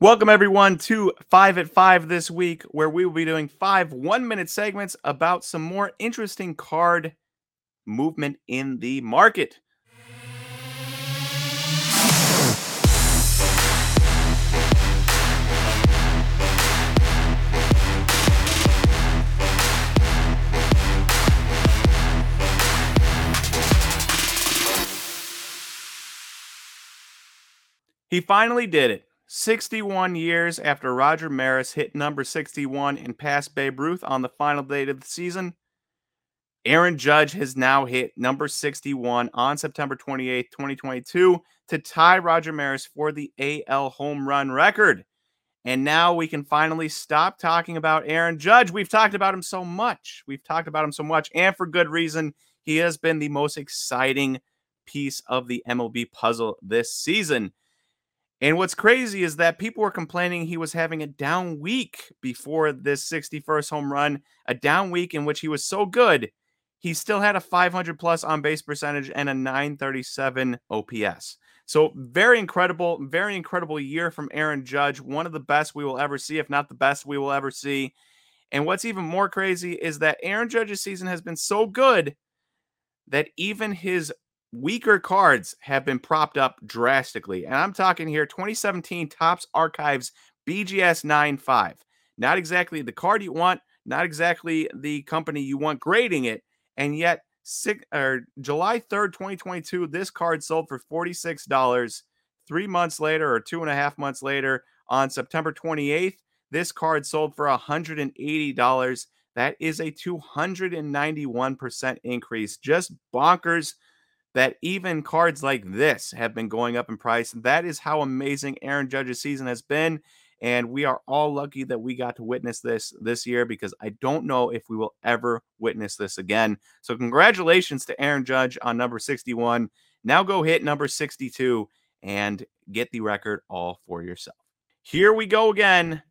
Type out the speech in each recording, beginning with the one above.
Welcome, everyone, to Five at Five this week, where we will be doing five one minute segments about some more interesting card movement in the market. He finally did it. 61 years after Roger Maris hit number 61 and passed Babe Ruth on the final date of the season, Aaron Judge has now hit number 61 on September 28, 2022, to tie Roger Maris for the AL home run record. And now we can finally stop talking about Aaron Judge. We've talked about him so much. We've talked about him so much, and for good reason. He has been the most exciting piece of the MLB puzzle this season. And what's crazy is that people were complaining he was having a down week before this 61st home run, a down week in which he was so good, he still had a 500 plus on base percentage and a 937 OPS. So, very incredible, very incredible year from Aaron Judge. One of the best we will ever see, if not the best we will ever see. And what's even more crazy is that Aaron Judge's season has been so good that even his weaker cards have been propped up drastically. And I'm talking here 2017 Topps Archives BGS 95. Not exactly the card you want, not exactly the company you want grading it. And yet, six, or July 3rd, 2022, this card sold for $46. Three months later, or two and a half months later, on September 28th, this card sold for $180. That is a 291% increase. Just bonkers that even cards like this have been going up in price. That is how amazing Aaron Judge's season has been. And we are all lucky that we got to witness this this year because I don't know if we will ever witness this again. So, congratulations to Aaron Judge on number 61. Now go hit number 62 and get the record all for yourself. Here we go again.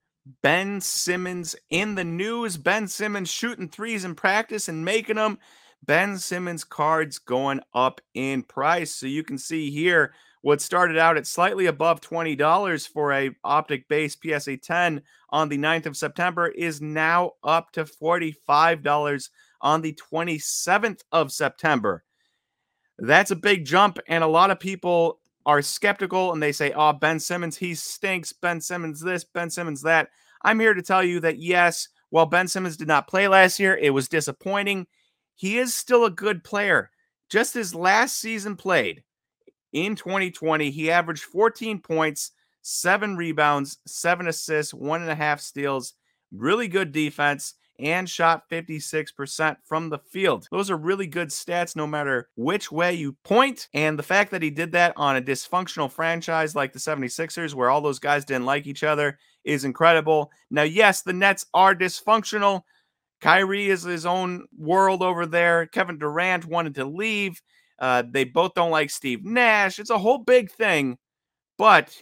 Ben Simmons in the news. Ben Simmons shooting threes in practice and making them. Ben Simmons cards going up in price. So you can see here what started out at slightly above $20 for a optic base PSA 10 on the 9th of September is now up to $45 on the 27th of September. That's a big jump and a lot of people are skeptical and they say, "Oh, Ben Simmons, he stinks. Ben Simmons this, Ben Simmons that." I'm here to tell you that yes, while Ben Simmons did not play last year, it was disappointing he is still a good player. Just his last season played in 2020, he averaged 14 points, seven rebounds, seven assists, one and a half steals, really good defense, and shot 56% from the field. Those are really good stats no matter which way you point. And the fact that he did that on a dysfunctional franchise like the 76ers, where all those guys didn't like each other, is incredible. Now, yes, the Nets are dysfunctional, Kyrie is his own world over there. Kevin Durant wanted to leave. Uh, they both don't like Steve Nash. It's a whole big thing. But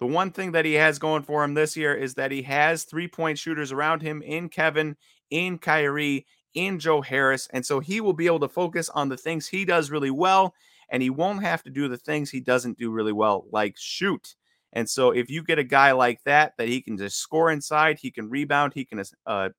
the one thing that he has going for him this year is that he has three point shooters around him in Kevin, in Kyrie, in Joe Harris. And so he will be able to focus on the things he does really well. And he won't have to do the things he doesn't do really well, like shoot. And so if you get a guy like that, that he can just score inside, he can rebound, he can uh,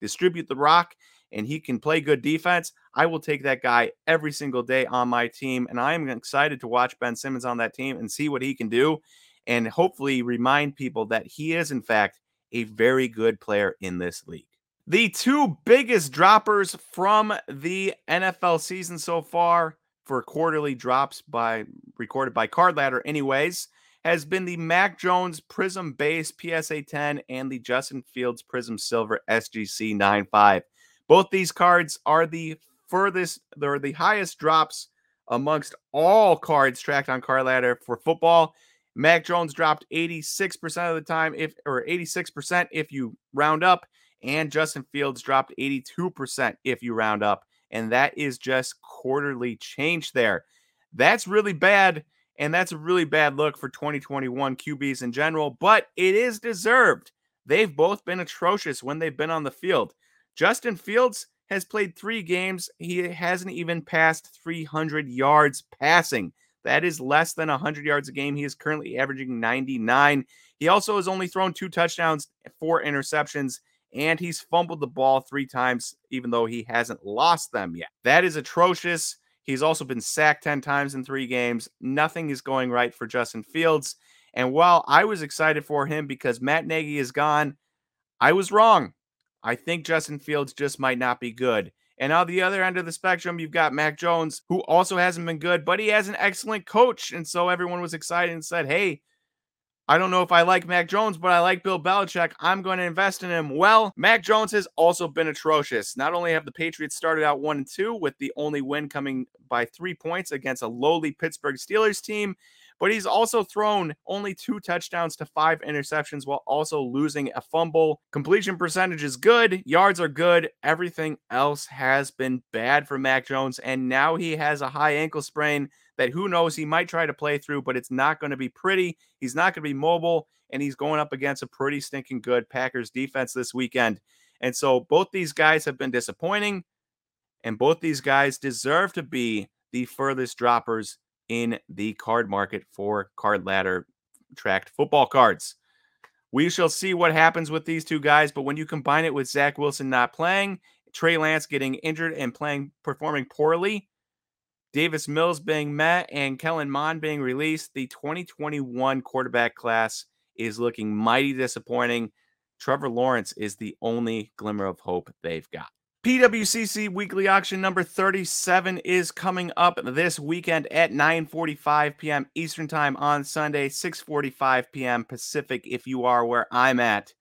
distribute the rock, and he can play good defense, I will take that guy every single day on my team. And I am excited to watch Ben Simmons on that team and see what he can do and hopefully remind people that he is, in fact, a very good player in this league. The two biggest droppers from the NFL season so far for quarterly drops by recorded by Card Ladder, anyways, has been the Mac Jones Prism Base PSA 10 and the Justin Fields Prism Silver SGC 95. Both these cards are the furthest, they're the highest drops amongst all cards tracked on Card Ladder for football. Mac Jones dropped 86% of the time, if or 86% if you round up, and Justin Fields dropped 82% if you round up. And that is just quarterly change there. That's really bad and that's a really bad look for 2021 QBs in general, but it is deserved. They've both been atrocious when they've been on the field. Justin Fields has played three games. He hasn't even passed 300 yards passing. That is less than 100 yards a game. He is currently averaging 99. He also has only thrown two touchdowns, four interceptions, and he's fumbled the ball three times, even though he hasn't lost them yet. That is atrocious. He's also been sacked 10 times in three games. Nothing is going right for Justin Fields. And while I was excited for him because Matt Nagy is gone, I was wrong. I think Justin Fields just might not be good. And on the other end of the spectrum, you've got Mac Jones, who also hasn't been good, but he has an excellent coach. And so everyone was excited and said, hey, I don't know if I like Mac Jones, but I like Bill Belichick. I'm going to invest in him. Well, Mac Jones has also been atrocious. Not only have the Patriots started out 1 and 2 with the only win coming by 3 points against a lowly Pittsburgh Steelers team, but he's also thrown only two touchdowns to five interceptions while also losing a fumble. Completion percentage is good, yards are good. Everything else has been bad for Mac Jones, and now he has a high ankle sprain that who knows he might try to play through, but it's not going to be pretty. He's not going to be mobile, and he's going up against a pretty stinking good Packers defense this weekend. And so both these guys have been disappointing, and both these guys deserve to be the furthest droppers in the card market for card ladder tracked football cards. We shall see what happens with these two guys, but when you combine it with Zach Wilson not playing, Trey Lance getting injured and playing performing poorly, Davis Mills being met, and Kellen Mond being released, the 2021 quarterback class is looking mighty disappointing. Trevor Lawrence is the only glimmer of hope they've got. PWCC weekly auction number 37 is coming up this weekend at 9:45 p.m. Eastern Time on Sunday, 6:45 p.m. Pacific if you are where I'm at.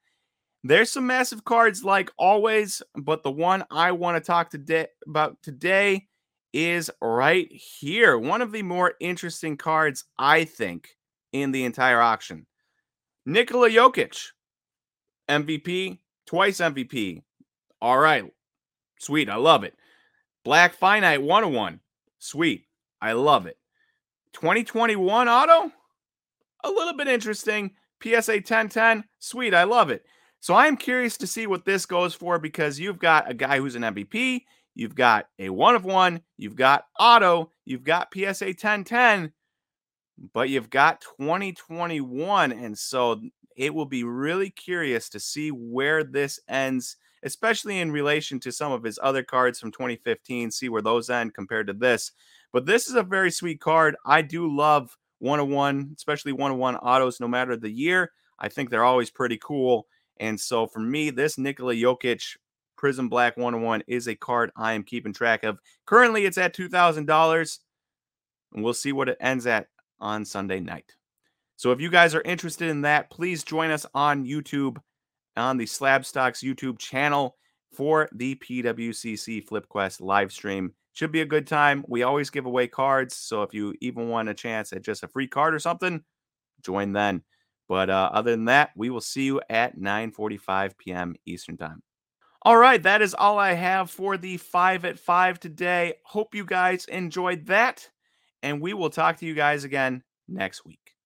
There's some massive cards like always, but the one I want to talk today about today is right here. One of the more interesting cards I think in the entire auction. Nikola Jokic, MVP, twice MVP. All right, Sweet. I love it. Black Finite 101. Sweet. I love it. 2021 auto? A little bit interesting. PSA 1010. Sweet. I love it. So I am curious to see what this goes for because you've got a guy who's an MVP. You've got a one of one. You've got auto. You've got PSA 1010. But you've got 2021. And so it will be really curious to see where this ends especially in relation to some of his other cards from 2015. See where those end compared to this. But this is a very sweet card. I do love 101, especially 101 autos, no matter the year. I think they're always pretty cool. And so for me, this Nikola Jokic Prism Black 101 is a card I am keeping track of. Currently, it's at $2,000. And we'll see what it ends at on Sunday night. So if you guys are interested in that, please join us on YouTube on the Slabstox YouTube channel for the PWCC FlipQuest live stream. Should be a good time. We always give away cards, so if you even want a chance at just a free card or something, join then. But uh, other than that, we will see you at 9:45 p.m. Eastern Time. All right, that is all I have for the 5 at 5 today. Hope you guys enjoyed that, and we will talk to you guys again next week.